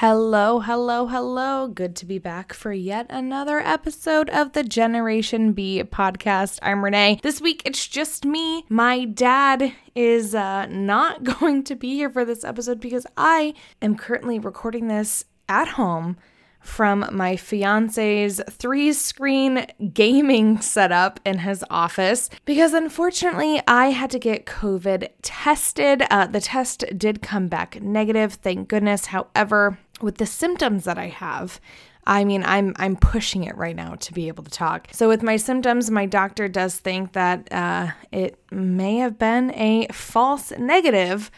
Hello, hello, hello. Good to be back for yet another episode of the Generation B podcast. I'm Renee. This week it's just me. My dad is uh, not going to be here for this episode because I am currently recording this at home from my fiance's three screen gaming setup in his office because unfortunately I had to get COVID tested. Uh, the test did come back negative, thank goodness. However, with the symptoms that I have, I mean, I'm I'm pushing it right now to be able to talk. So with my symptoms, my doctor does think that uh, it may have been a false negative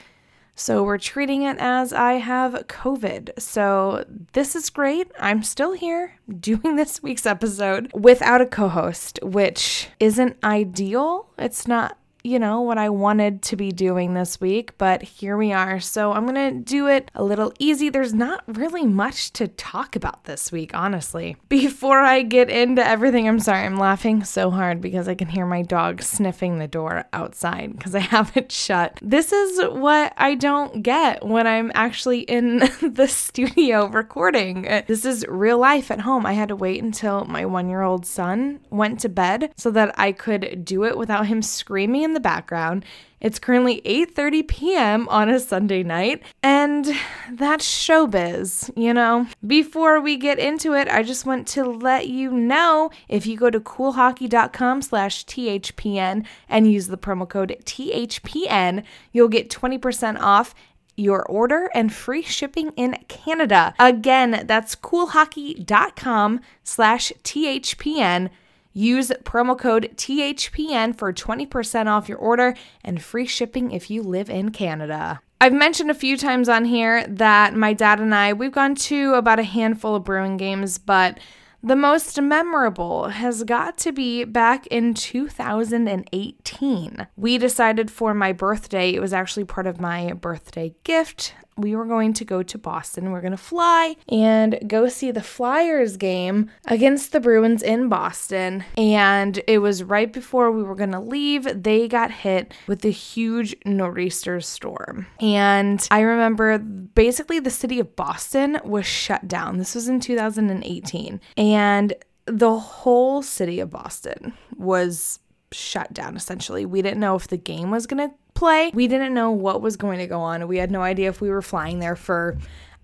so we're treating it as I have COVID. So this is great. I'm still here doing this week's episode without a co host, which isn't ideal. It's not you know, what I wanted to be doing this week, but here we are. So I'm going to do it a little easy. There's not really much to talk about this week, honestly. Before I get into everything, I'm sorry, I'm laughing so hard because I can hear my dog sniffing the door outside because I have it shut. This is what I don't get when I'm actually in the studio recording. This is real life at home. I had to wait until my one year old son went to bed so that I could do it without him screaming the background. It's currently 8:30 p.m. on a Sunday night, and that's showbiz, you know. Before we get into it, I just want to let you know if you go to coolhockey.com/thpn and use the promo code THPN, you'll get 20% off your order and free shipping in Canada. Again, that's coolhockey.com slash THPN. Use promo code THPN for 20% off your order and free shipping if you live in Canada. I've mentioned a few times on here that my dad and I, we've gone to about a handful of Bruin games, but the most memorable has got to be back in 2018. We decided for my birthday, it was actually part of my birthday gift we were going to go to Boston. We are going to fly and go see the Flyers game against the Bruins in Boston. And it was right before we were going to leave. They got hit with a huge nor'easter storm. And I remember basically the city of Boston was shut down. This was in 2018. And the whole city of Boston was shut down essentially. We didn't know if the game was going to play. We didn't know what was going to go on. We had no idea if we were flying there for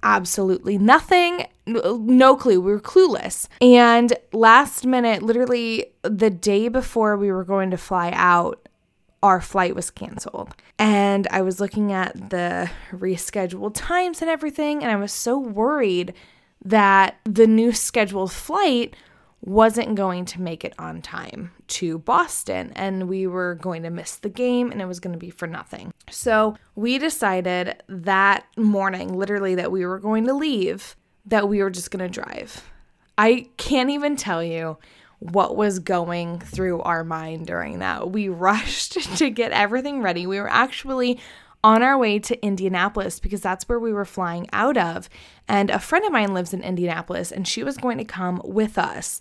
absolutely nothing. No clue. We were clueless. And last minute, literally the day before we were going to fly out, our flight was canceled. And I was looking at the rescheduled times and everything, and I was so worried that the new scheduled flight wasn't going to make it on time to Boston and we were going to miss the game and it was going to be for nothing. So we decided that morning, literally, that we were going to leave, that we were just going to drive. I can't even tell you what was going through our mind during that. We rushed to get everything ready. We were actually on our way to Indianapolis because that's where we were flying out of. And a friend of mine lives in Indianapolis and she was going to come with us.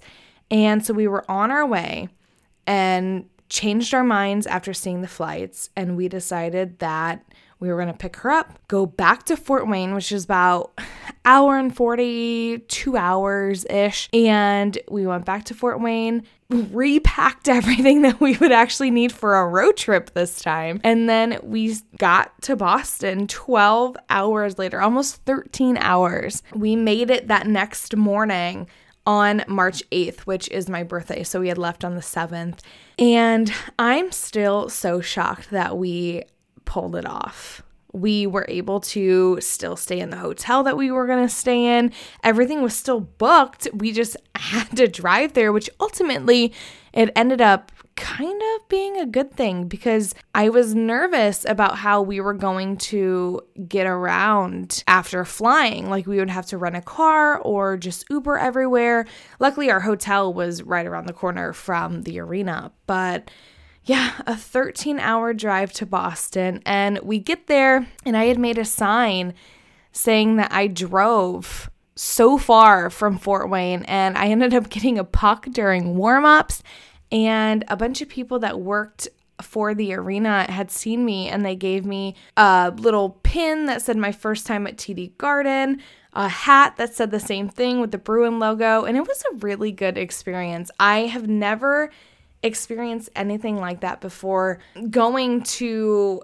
And so we were on our way and changed our minds after seeing the flights. And we decided that we were going to pick her up, go back to Fort Wayne, which is about hour and 42 hours ish. And we went back to Fort Wayne, repacked everything that we would actually need for a road trip this time. And then we got to Boston 12 hours later, almost 13 hours. We made it that next morning on March 8th, which is my birthday. So we had left on the 7th. And I'm still so shocked that we pulled it off. We were able to still stay in the hotel that we were going to stay in. Everything was still booked. We just had to drive there, which ultimately it ended up kind of being a good thing because I was nervous about how we were going to get around after flying. Like we would have to rent a car or just Uber everywhere. Luckily, our hotel was right around the corner from the arena, but yeah, a 13 hour drive to Boston. And we get there, and I had made a sign saying that I drove so far from Fort Wayne, and I ended up getting a puck during warm ups. And a bunch of people that worked for the arena had seen me and they gave me a little pin that said my first time at TD Garden a hat that said the same thing with the Bruin logo, and it was a really good experience. I have never experienced anything like that before going to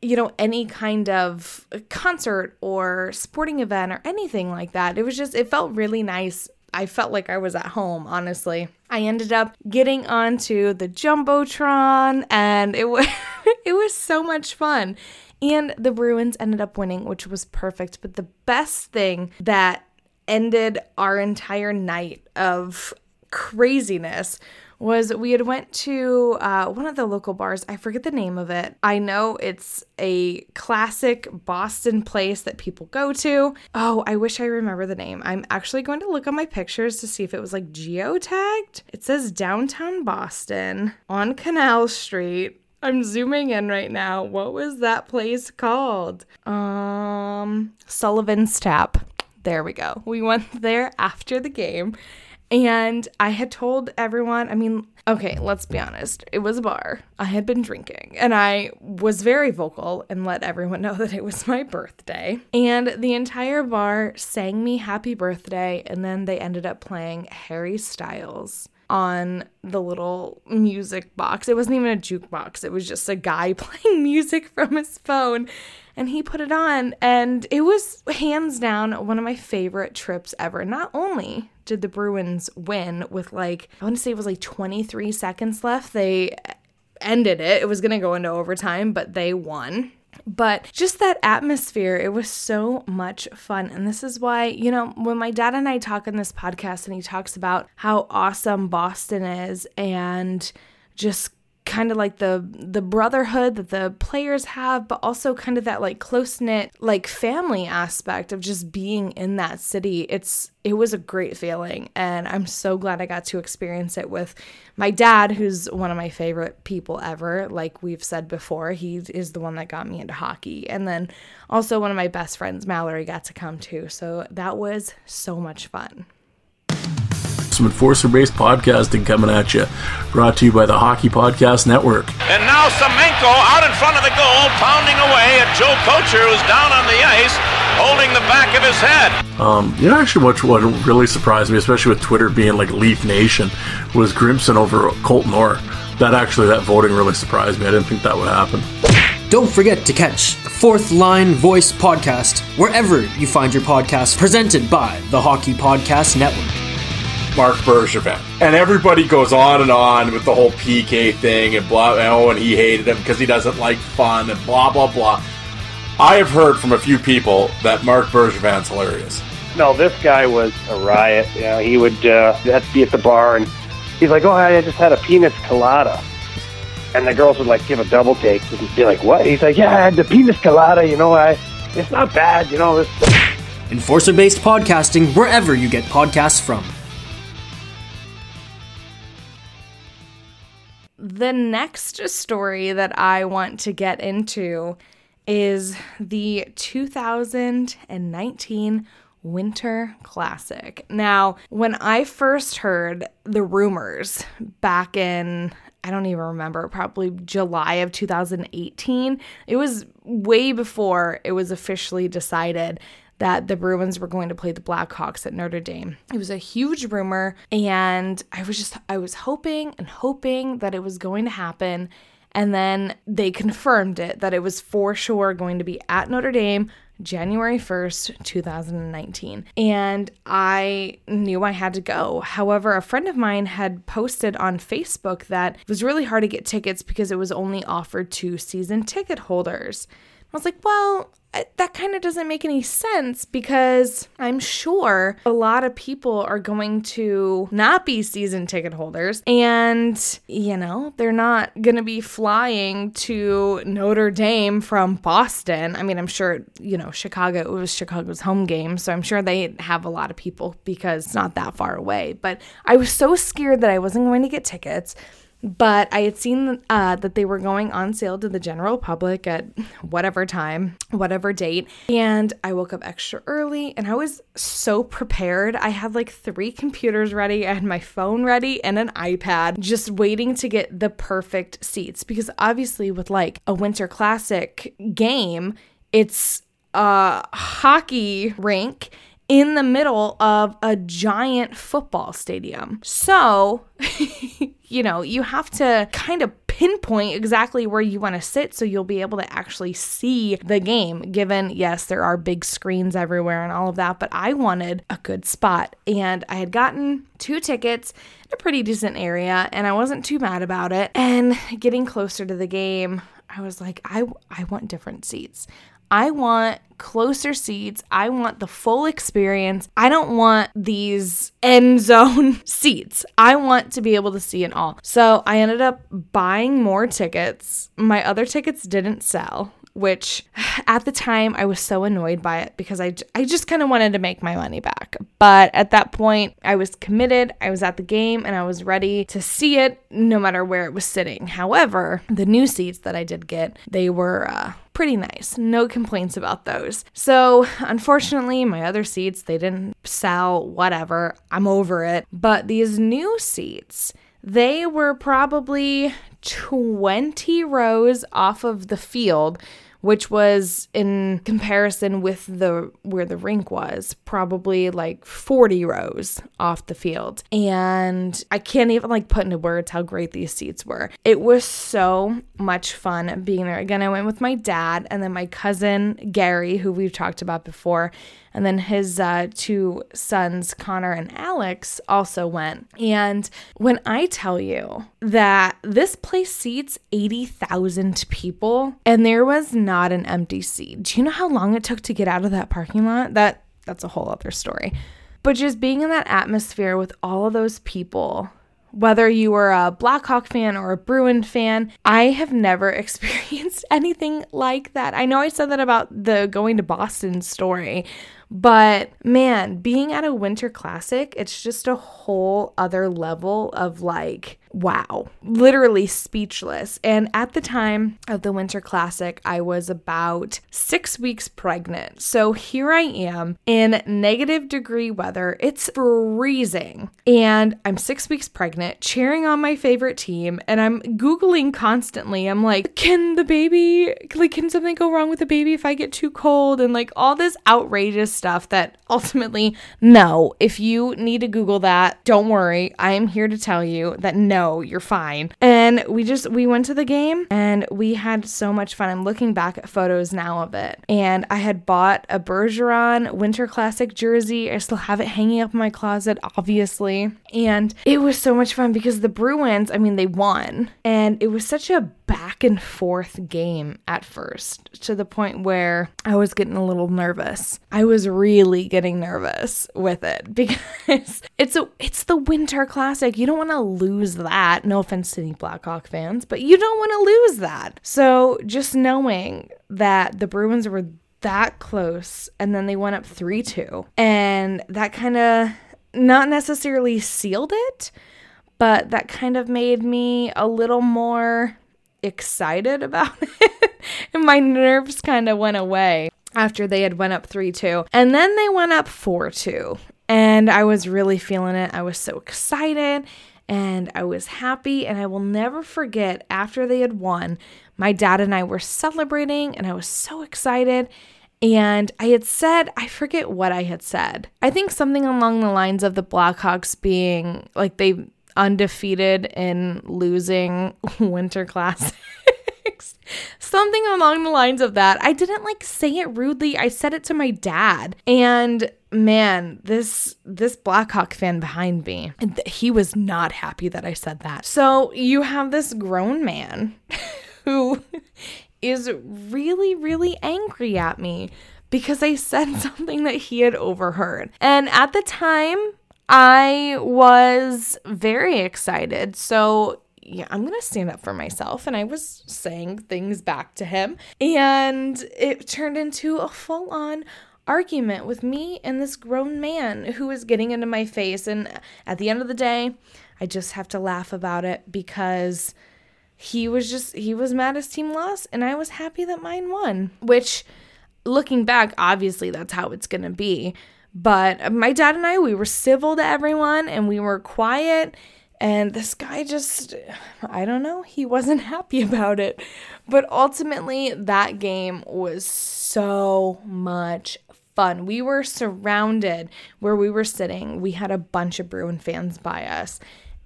you know any kind of concert or sporting event or anything like that it was just it felt really nice I felt like I was at home, honestly. I ended up getting onto the Jumbotron and it was it was so much fun. And the Bruins ended up winning, which was perfect. But the best thing that ended our entire night of craziness was we had went to uh, one of the local bars. I forget the name of it. I know it's a classic Boston place that people go to. Oh, I wish I remember the name. I'm actually going to look on my pictures to see if it was like geotagged. It says downtown Boston on Canal Street. I'm zooming in right now. What was that place called? Um, Sullivan's Tap. There we go. We went there after the game and I had told everyone, I mean, okay, let's be honest. It was a bar. I had been drinking and I was very vocal and let everyone know that it was my birthday. And the entire bar sang me happy birthday. And then they ended up playing Harry Styles on the little music box. It wasn't even a jukebox, it was just a guy playing music from his phone. And he put it on, and it was hands down one of my favorite trips ever. Not only did the Bruins win with like, I want to say it was like 23 seconds left, they ended it. It was going to go into overtime, but they won. But just that atmosphere, it was so much fun. And this is why, you know, when my dad and I talk in this podcast and he talks about how awesome Boston is and just kind of like the the brotherhood that the players have but also kind of that like close knit like family aspect of just being in that city. It's it was a great feeling and I'm so glad I got to experience it with my dad who's one of my favorite people ever. Like we've said before he is the one that got me into hockey. And then also one of my best friends Mallory got to come too. So that was so much fun some enforcer based podcasting coming at you. Brought to you by the Hockey Podcast Network. And now Semenko out in front of the goal, pounding away at Joe Kocur, who's down on the ice, holding the back of his head. Um, you know, actually, what, what really surprised me, especially with Twitter being like Leaf Nation, was Grimson over Colton Orr. That actually, that voting really surprised me. I didn't think that would happen. Don't forget to catch the Fourth Line Voice podcast wherever you find your podcast, presented by the Hockey Podcast Network. Marc Bergevin. And everybody goes on and on with the whole PK thing and blah, oh, and he hated him because he doesn't like fun and blah, blah, blah. I have heard from a few people that Marc Bergevin's hilarious. No, this guy was a riot. You know, he would uh, have to be at the bar and he's like, oh, I just had a penis colada. And the girls would like give a double take and be like, what? He's like, yeah, I had the penis colada, you know, I, it's not bad, you know. This. Enforcer based podcasting wherever you get podcasts from. The next story that I want to get into is the 2019 Winter Classic. Now, when I first heard the rumors back in, I don't even remember, probably July of 2018, it was way before it was officially decided that the Bruins were going to play the Blackhawks at Notre Dame. It was a huge rumor, and I was just, I was hoping and hoping that it was going to happen. And then they confirmed it that it was for sure going to be at Notre Dame January 1st, 2019. And I knew I had to go. However, a friend of mine had posted on Facebook that it was really hard to get tickets because it was only offered to season ticket holders. I was like, well, that kind of doesn't make any sense because I'm sure a lot of people are going to not be season ticket holders and, you know, they're not going to be flying to Notre Dame from Boston. I mean, I'm sure, you know, Chicago, it was Chicago's home game, so I'm sure they have a lot of people because it's not that far away. But I was so scared that I wasn't going to get tickets but I had seen uh, that they were going on sale to the general public at whatever time, whatever date. And I woke up extra early and I was so prepared. I had like three computers ready, I had my phone ready and an iPad, just waiting to get the perfect seats. Because obviously, with like a winter classic game, it's a hockey rink in the middle of a giant football stadium. So, you know, you have to kind of pinpoint exactly where you want to sit so you'll be able to actually see the game. Given, yes, there are big screens everywhere and all of that, but I wanted a good spot. And I had gotten two tickets in a pretty decent area and I wasn't too mad about it. And getting closer to the game, I was like, I, I want different seats. I want closer seats. I want the full experience. I don't want these end zone seats. I want to be able to see it all. So I ended up buying more tickets. My other tickets didn't sell which at the time I was so annoyed by it because I, I just kind of wanted to make my money back. But at that point, I was committed, I was at the game, and I was ready to see it no matter where it was sitting. However, the new seats that I did get, they were uh, pretty nice. No complaints about those. So, unfortunately, my other seats, they didn't sell, whatever. I'm over it. But these new seats, they were probably 20 rows off of the field which was in comparison with the where the rink was probably like 40 rows off the field. And i can't even like put into words how great these seats were. It was so much fun being there. Again i went with my dad and then my cousin gary who we've talked about before and then his uh, two sons, Connor and Alex, also went. And when I tell you that this place seats 80,000 people and there was not an empty seat, do you know how long it took to get out of that parking lot? That that's a whole other story. But just being in that atmosphere with all of those people whether you were a Blackhawk fan or a Bruin fan, I have never experienced anything like that. I know I said that about the going to Boston story, but man, being at a Winter Classic, it's just a whole other level of like wow, literally speechless. And at the time of the Winter Classic, I was about six weeks pregnant. So here I am in negative degree weather. It's freezing. And I'm six weeks pregnant, cheering on my favorite team. And I'm Googling constantly. I'm like, can the baby, like, can something go wrong with the baby if I get too cold? And like all this outrageous stuff that ultimately, no. If you need to Google that, don't worry. I am here to tell you that no you're fine. And we just, we went to the game and we had so much fun. I'm looking back at photos now of it. And I had bought a Bergeron Winter Classic jersey. I still have it hanging up in my closet, obviously. And it was so much fun because the Bruins, I mean, they won. And it was such a back and forth game at first to the point where I was getting a little nervous. I was really getting nervous with it because it's a it's the winter classic. You don't want to lose that. No offense to any Blackhawk fans, but you don't want to lose that. So just knowing that the Bruins were that close and then they went up 3-2 and that kind of not necessarily sealed it, but that kind of made me a little more excited about it. and my nerves kind of went away after they had went up 3-2. And then they went up 4-2. And I was really feeling it. I was so excited and I was happy and I will never forget after they had won, my dad and I were celebrating and I was so excited. And I had said, I forget what I had said. I think something along the lines of the Blackhawks being like they undefeated in losing Winter Classics. Something along the lines of that. I didn't like say it rudely. I said it to my dad. And man, this this Blackhawk fan behind me, he was not happy that I said that. So, you have this grown man who is really really angry at me because I said something that he had overheard. And at the time, I was very excited. So, yeah, I'm going to stand up for myself. And I was saying things back to him. And it turned into a full on argument with me and this grown man who was getting into my face. And at the end of the day, I just have to laugh about it because he was just, he was mad his team lost. And I was happy that mine won, which looking back, obviously that's how it's going to be. But my dad and I, we were civil to everyone and we were quiet. And this guy just, I don't know, he wasn't happy about it. But ultimately, that game was so much fun. We were surrounded where we were sitting. We had a bunch of Bruin fans by us.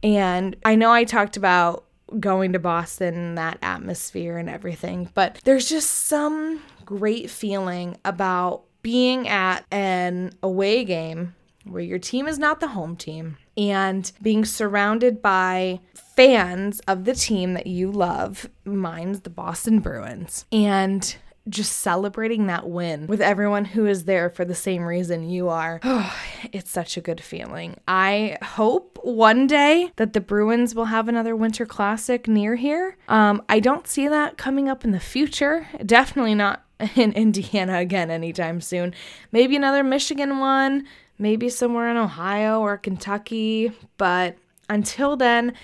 And I know I talked about going to Boston that atmosphere and everything, but there's just some great feeling about being at an away game where your team is not the home team and being surrounded by fans of the team that you love. Mine's the Boston Bruins. And just celebrating that win with everyone who is there for the same reason you are. Oh, it's such a good feeling. I hope one day that the Bruins will have another Winter Classic near here. Um, I don't see that coming up in the future. Definitely not in Indiana again anytime soon. Maybe another Michigan one, maybe somewhere in Ohio or Kentucky. But until then,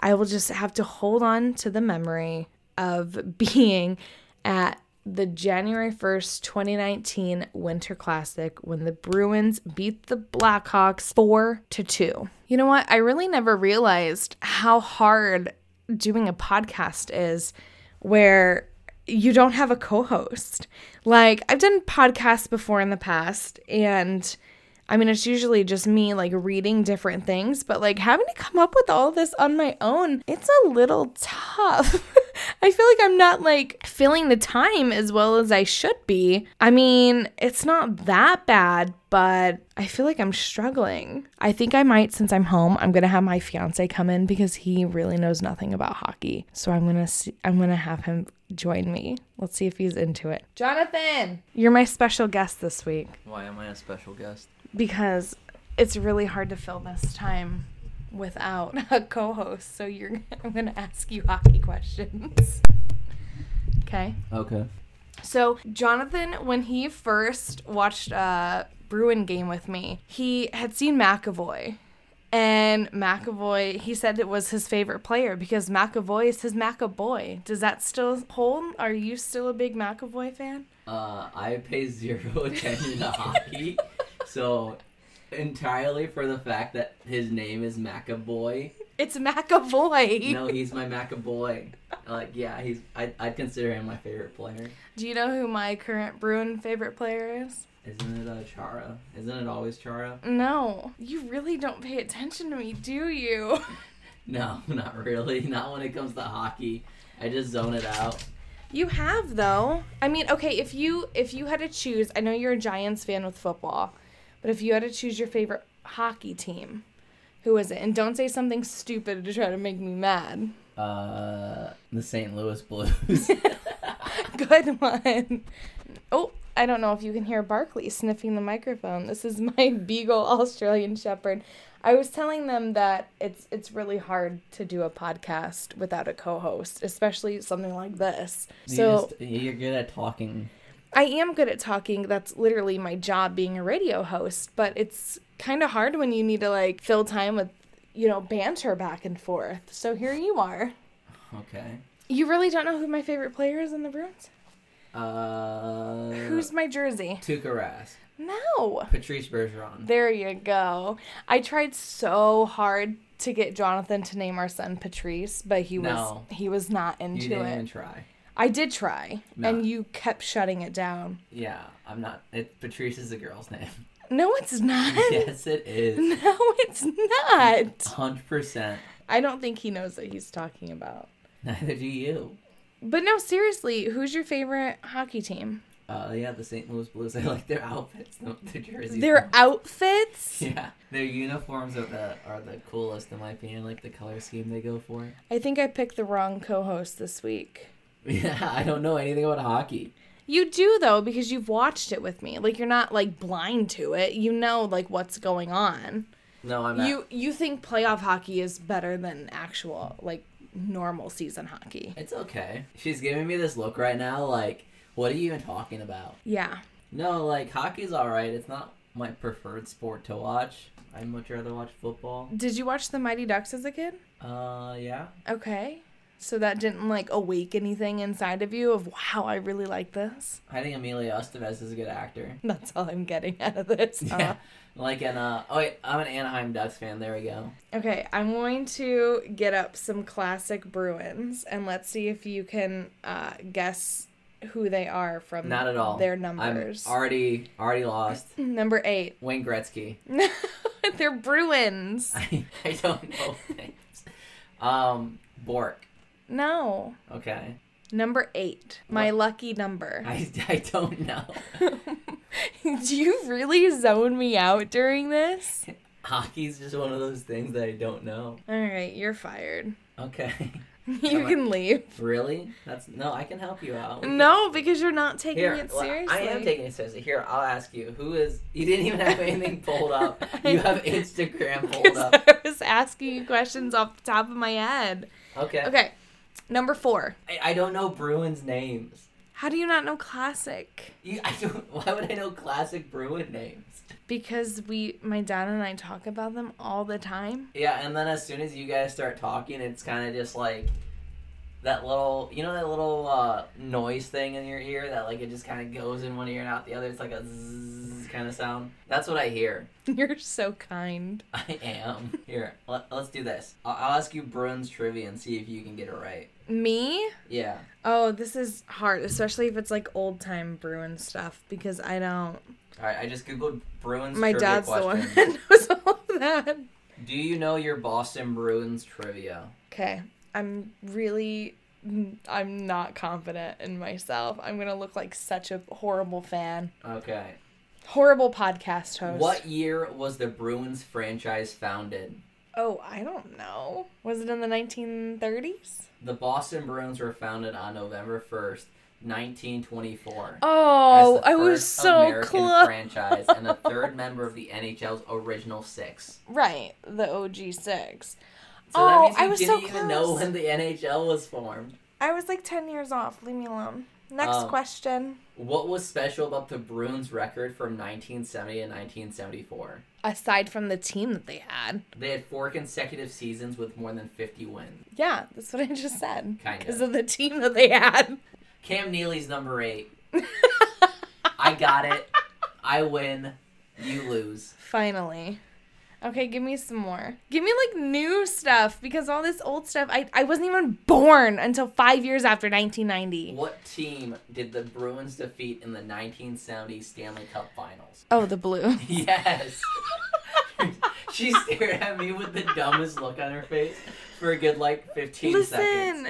I will just have to hold on to the memory of being at the January 1st, 2019 Winter Classic when the Bruins beat the Blackhawks 4 to 2. You know what? I really never realized how hard doing a podcast is where you don't have a co-host. Like I've done podcasts before in the past and I mean, it's usually just me like reading different things, but like having to come up with all this on my own, it's a little tough. I feel like I'm not like filling the time as well as I should be. I mean, it's not that bad, but I feel like I'm struggling. I think I might, since I'm home, I'm gonna have my fiance come in because he really knows nothing about hockey. So I'm gonna see, I'm gonna have him join me. Let's see if he's into it. Jonathan, you're my special guest this week Why am I a special guest? Because it's really hard to fill this time without a co-host. So you're I'm going to ask you hockey questions. Okay? Okay. So Jonathan when he first watched a Bruin game with me, he had seen McAvoy. And McAvoy, he said it was his favorite player because McAvoy is his McAboy. Does that still hold? Are you still a big McAvoy fan? Uh, I pay zero attention to hockey, so entirely for the fact that his name is Macaboy. It's McAvoy. No, he's my Macaboy. Like, yeah, he's. I I'd consider him my favorite player. Do you know who my current Bruin favorite player is? Isn't it uh, Chara? Isn't it always Chara? No, you really don't pay attention to me, do you? No, not really. Not when it comes to hockey. I just zone it out. You have though. I mean, okay, if you if you had to choose, I know you're a Giants fan with football, but if you had to choose your favorite hockey team, who is it? And don't say something stupid to try to make me mad. Uh, the St. Louis Blues. Good one. Oh, I don't know if you can hear Barkley sniffing the microphone. This is my Beagle Australian Shepherd. I was telling them that it's it's really hard to do a podcast without a co-host, especially something like this. You So just- you're good at talking. I am good at talking. That's literally my job being a radio host, but it's kind of hard when you need to like fill time with, you know, banter back and forth. So here you are. Okay. You really don't know who my favorite player is in the Bruins? Uh, Who's my jersey? Tuukka Rask? No. Patrice Bergeron. There you go. I tried so hard to get Jonathan to name our son Patrice, but he was he was not into it. You didn't it. even try. I did try, No. and you kept shutting it down. Yeah, I'm not. It, Patrice is the girl's name. No, it's not. yes, it is. No, it's not. Hundred percent. I don't think he knows what he's talking about. Neither do you. But no, seriously, who's your favorite hockey team? Uh, yeah, the St. Louis Blues. I like their outfits, the- their jerseys. Their outfits? yeah, their uniforms are the are the coolest in my opinion. Like the color scheme they go for. I think I picked the wrong co-host this week. Yeah, I don't know anything about hockey. You do though because you've watched it with me. Like you're not like blind to it. You know like what's going on. No, I'm not. You you think playoff hockey is better than actual like normal season hockey. It's okay. She's giving me this look right now. Like, what are you even talking about? Yeah. No, like hockey's all right. It's not my preferred sport to watch. I'd much rather watch football. Did you watch the Mighty Ducks as a kid? Uh, yeah. Okay. So that didn't like awake anything inside of you of wow, I really like this. I think Emilio Estevez is a good actor. That's all I'm getting out of this. huh? Yeah. Like an uh oh wait, I'm an Anaheim Ducks fan. There we go. Okay, I'm going to get up some classic Bruins and let's see if you can uh, guess who they are from Not at all. their numbers. I'm already already lost. Number eight. Wayne Gretzky. They're Bruins. I, I don't know. Um, Bourque. No. Okay. Number eight. My What? lucky number. I, I don't know. Do you really zone me out during this? Hockey's just one of those things that I don't know. All right, you're fired. Okay. You can leave. Really? That's no. I can help you out. No, because you're not taking Here, it well, seriously. I am taking it seriously. Here, I'll ask you. Who is? You didn't even have anything pulled up. You have Instagram pulled up. I was asking you questions off the top of my head. Okay. Okay, number four. I, I don't know Bruins names. How do you not know classic? You, I don't. Why would I know classic Bruin names? Because we, my dad and I talk about them all the time. Yeah, and then as soon as you guys start talking, it's kind of just like that little, you know, that little uh, noise thing in your ear that like it just kind of goes in one ear and out the other. It's like a zzz kind of sound. That's what I hear. You're so kind. I am. Here, let, let's do this. I'll, I'll ask you Bruins trivia and see if you can get it right. Me? Yeah. Oh, this is hard, especially if it's like old time Bruin stuff because I don't. All right. I just googled Bruins. My trivia dad's the one questions. that knows all of that. Do you know your Boston Bruins trivia? Okay, I'm really. Mm, I'm not confident in myself. I'm gonna look like such a horrible fan. Okay. Horrible podcast host. What year was the Bruins franchise founded? Oh, I don't know. Was it in the 1930s? The Boston Bruins were founded on November 1st, 1924. Oh, I was so American close. franchise and the third member of the NHL's original six. Right, the OG six. So Oh, that means you I was didn't so even know when the NHL was formed. I was like 10 years off. Leave me alone. Next Um, question. What was special about the Bruins record from 1970 to 1974? Aside from the team that they had. They had four consecutive seasons with more than 50 wins. Yeah, that's what I just said. Kinda. Because of the team that they had. Cam Neely's number eight. I got it. I win. You lose. Finally. Okay, give me some more. Give me like new stuff because all this old stuff, I, I wasn't even born until five years after 1990. What team did the Bruins defeat in the 1970 Stanley Cup Finals? Oh, the blue. Yes. she stared at me with the dumbest look on her face for a good like 15 Listen, seconds.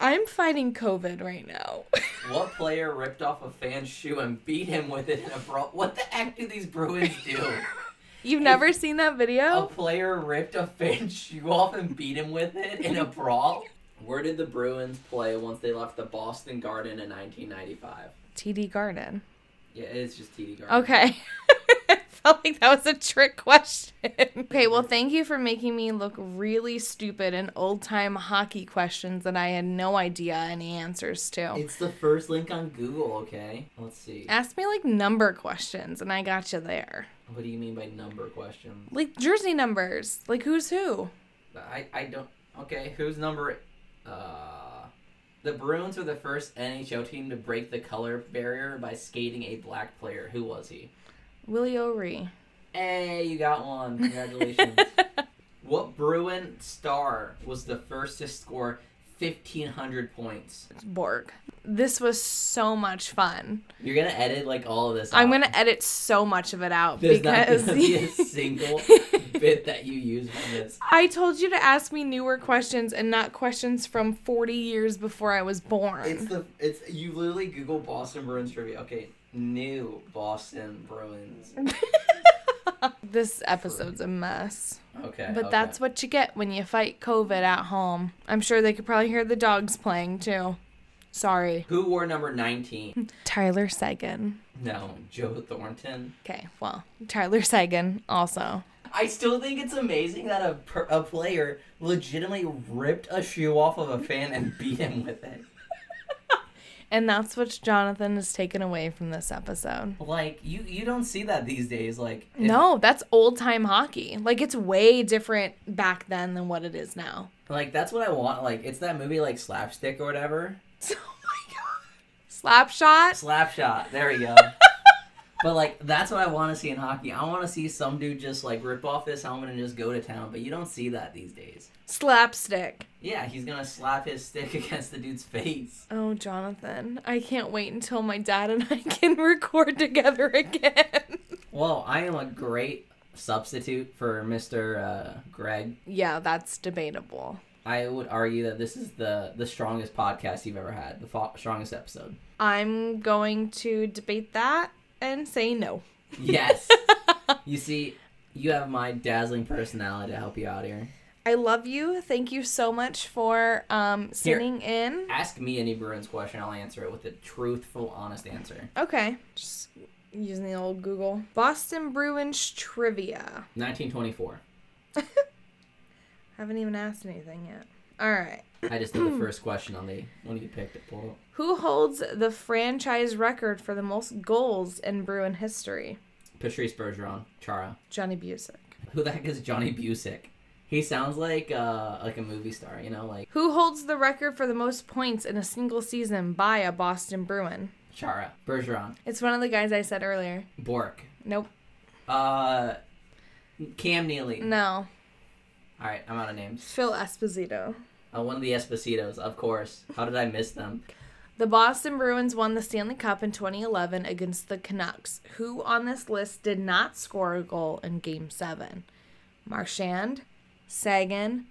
I'm fighting COVID right now. What player ripped off a fan's shoe and beat him with it in a brawl? What the heck do these Bruins do? You've never seen that video? A player ripped a fan's shoe off and beat him with it in a brawl? Where did the Bruins play once they left the Boston Garden in 1995? TD Garden. Yeah, it's just TD Garden. Okay. I felt like that was a trick question. okay, well, thank you for making me look really stupid in old time hockey questions that I had no idea any answers to. It's the first link on Google, okay? Let's see. Ask me like number questions, and I got you there. What do you mean by number question? Like jersey numbers, like who's who. I, I don't. Okay, who's number. Uh. The Bruins were the first NHL team to break the color barrier by skating a black player. Who was he? Willie O'Ree. Hey, you got one. Congratulations. what Bruin star was the first to score 1,500 points? It's Bourque. This was so much fun. You're gonna edit like all of this. I'm gonna edit so much of it out There's not because gonna be a single bit that you use from this. I told you to ask me newer questions and not questions from 40 years before I was born. It's the it's you literally Google Boston Bruins trivia. Okay, new Boston Bruins. this episode's a mess. Okay, But okay. that's what you get when you fight COVID at home. I'm sure they could probably hear the dogs playing too. Sorry. who wore number nineteen. Tyler Seguin. No, Joe Thornton. Okay, well, Tyler Seguin also. I still think it's amazing that a per- a player legitimately ripped a shoe off of a fan and beat him with it. And that's what Jonathan has taken away from this episode. Like you you don't see that these days. Like if- No, that's old time hockey. Like it's way different back then than what it is now. like that's what I want. Like it's that movie like Slapstick or whatever. Oh my god. Slap shot? Slapshot. There we go. But like that's what I want to see in hockey. I want to see some dude just like rip off his helmet and just go to town. But you don't see that these days. Slapstick. Yeah, he's gonna slap his stick against the dude's face. Oh, Jonathan. I can't wait until my dad and I can record together again. Well, I am a great substitute for Mr. Uh, Greg. yeah, that's debatable. I would argue that this is the the strongest podcast you've ever had, the fo- strongest episode. I'm going to debate that and say no. Yes. you see, you have my dazzling personality to help you out here. I love you. Thank you so much for um, sitting in. Ask me any Bruins question, I'll answer it with a truthful, honest answer. Okay. Just using the old Google. Boston Bruins trivia. 1924. I haven't even asked anything yet. All right. I just did the first question on the one you picked it. Pulled up. Who holds the franchise record for the most goals in Bruin history? Patrice Bergeron, Chara. Johnny Bucyk. Who the heck is Johnny Bucyk? He sounds like uh like a movie star, you know, like Who holds the record for the most points in a single season by a Boston Bruin? Chara. Bergeron. It's one of the guys I said earlier. Bourque. Nope. Uh Cam Neely. No. Alright, I'm out of names. Phil Esposito. Uh, one of the Espositos, of course. How did I miss them? The Boston Bruins won the Stanley Cup in 2011 against the Canucks. Who on this list did not score a goal in Game 7? Marchand, Seguin,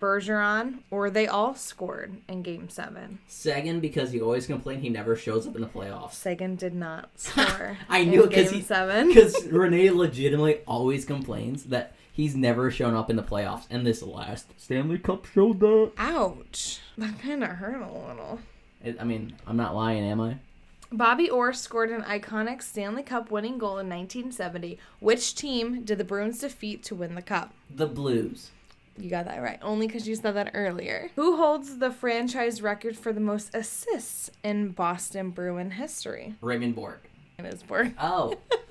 Bergeron, or they all scored in Game 7? Seguin because he always complained he never shows up in the playoffs. Seguin did not score I knew in because Game he 7. because Renee legitimately always complains that he's never shown up in the playoffs, and this last Stanley Cup showed that. Ouch. That kind of hurt a little. It, I mean, I'm not lying, am I? Bobby Orr scored an iconic Stanley Cup winning goal in 1970. Which team did the Bruins defeat to win the cup? The Blues. You got that right, only because you said that earlier. Who holds the franchise record for the most assists in Boston Bruin history? Raymond Bourque. It is Bourque. Oh,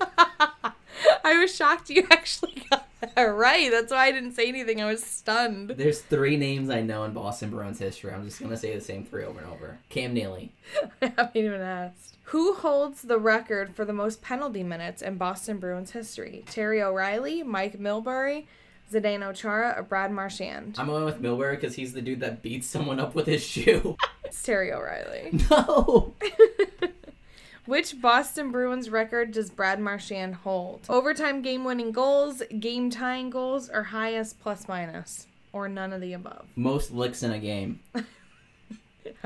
I was shocked you actually got that right. That's why I didn't say anything. I was stunned. there's three names I know in Boston Bruins history. I'm just gonna say the same three over and over. Cam Neely. I haven't even asked. Who holds the record for the most penalty minutes in Boston Bruins history? Terry O'Reilly, Mike Milbury, Zdeno Chara, or Brad Marchand? I'm going with Milbury because he's the dude that beats someone up with his shoe. It's Terry O'Reilly. no. Which Boston Bruins record does Brad Marchand hold? Overtime game winning goals, game tying goals, or highest plus minus? Or none of the above? Most licks in a game. All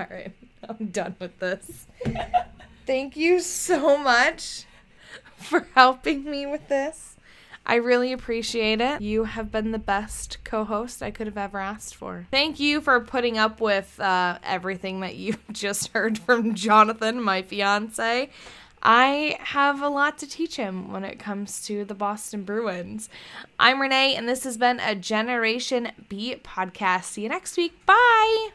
right, I'm done with this. Thank you so much for helping me with this. I really appreciate it. You have been the best co host I could have ever asked for. Thank you for putting up with uh, everything that you just heard from Jonathan, my fiance. I have a lot to teach him when it comes to the Boston Bruins. I'm Renee, and this has been a Generation B podcast. See you next week. Bye.